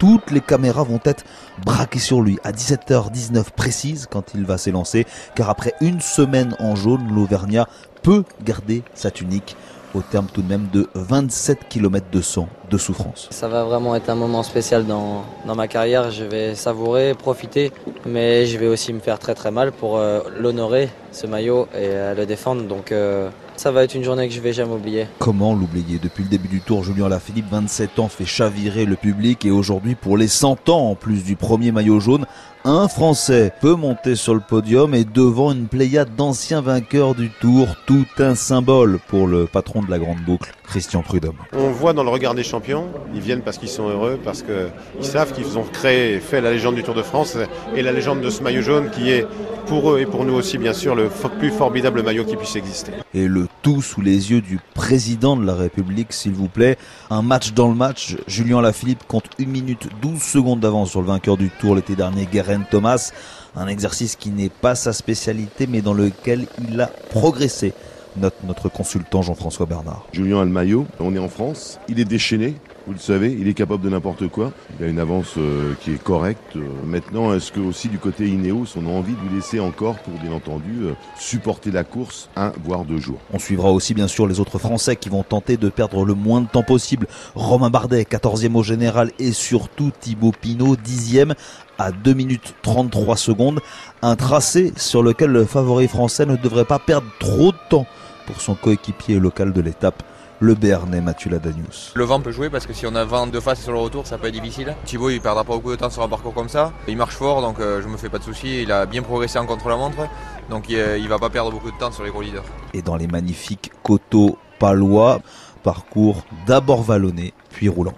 toutes les caméras vont être braquées sur lui. À 17h19 précise quand il va s'élancer, car après une semaine en jaune, l'Auvergnat peut garder sa tunique. Au terme tout de même de 27 km de sang de souffrance. Ça va vraiment être un moment spécial dans, dans ma carrière. Je vais savourer, profiter, mais je vais aussi me faire très très mal pour euh, l'honorer, ce maillot, et euh, le défendre. Donc euh, ça va être une journée que je vais jamais oublier. Comment l'oublier? Depuis le début du tour, Julien Lafilippe, 27 ans, fait chavirer le public et aujourd'hui, pour les 100 ans en plus du premier maillot jaune, un Français peut monter sur le podium et devant une pléiade d'anciens vainqueurs du Tour, tout un symbole pour le patron de la Grande Boucle, Christian Prudhomme. On voit dans le regard des champions, ils viennent parce qu'ils sont heureux, parce qu'ils savent qu'ils ont créé et fait la légende du Tour de France et la légende de ce maillot jaune qui est pour eux et pour nous aussi bien sûr le plus formidable maillot qui puisse exister. Et le tout sous les yeux du président de la République, s'il vous plaît. Un match dans le match, Julien Lafilippe compte 1 minute 12 secondes d'avance sur le vainqueur du Tour l'été dernier, Guerin Thomas. Un exercice qui n'est pas sa spécialité mais dans lequel il a progressé note notre consultant Jean-François Bernard. Julien a le maillot, on est en France, il est déchaîné, vous le savez, il est capable de n'importe quoi. Il a une avance euh, qui est correcte. Euh, maintenant, est-ce que aussi du côté Ineos, on a envie de lui laisser encore, pour bien entendu, euh, supporter la course un voire deux jours? On suivra aussi bien sûr les autres Français qui vont tenter de perdre le moins de temps possible. Romain Bardet, 14e au général, et surtout Thibaut Pinot, 10e à 2 minutes 33 secondes. Un tracé sur lequel le favori français ne devrait pas perdre trop de temps pour son coéquipier local de l'étape, le Béarnais Mathieu Ladanius. Le vent peut jouer parce que si on a vent de face sur le retour, ça peut être difficile. Thibaut, il perdra pas beaucoup de temps sur un parcours comme ça. Il marche fort, donc euh, je me fais pas de soucis. Il a bien progressé en contre-la-montre, donc il, il va pas perdre beaucoup de temps sur les gros leaders. Et dans les magnifiques coteaux palois, parcours d'abord vallonné, puis roulant.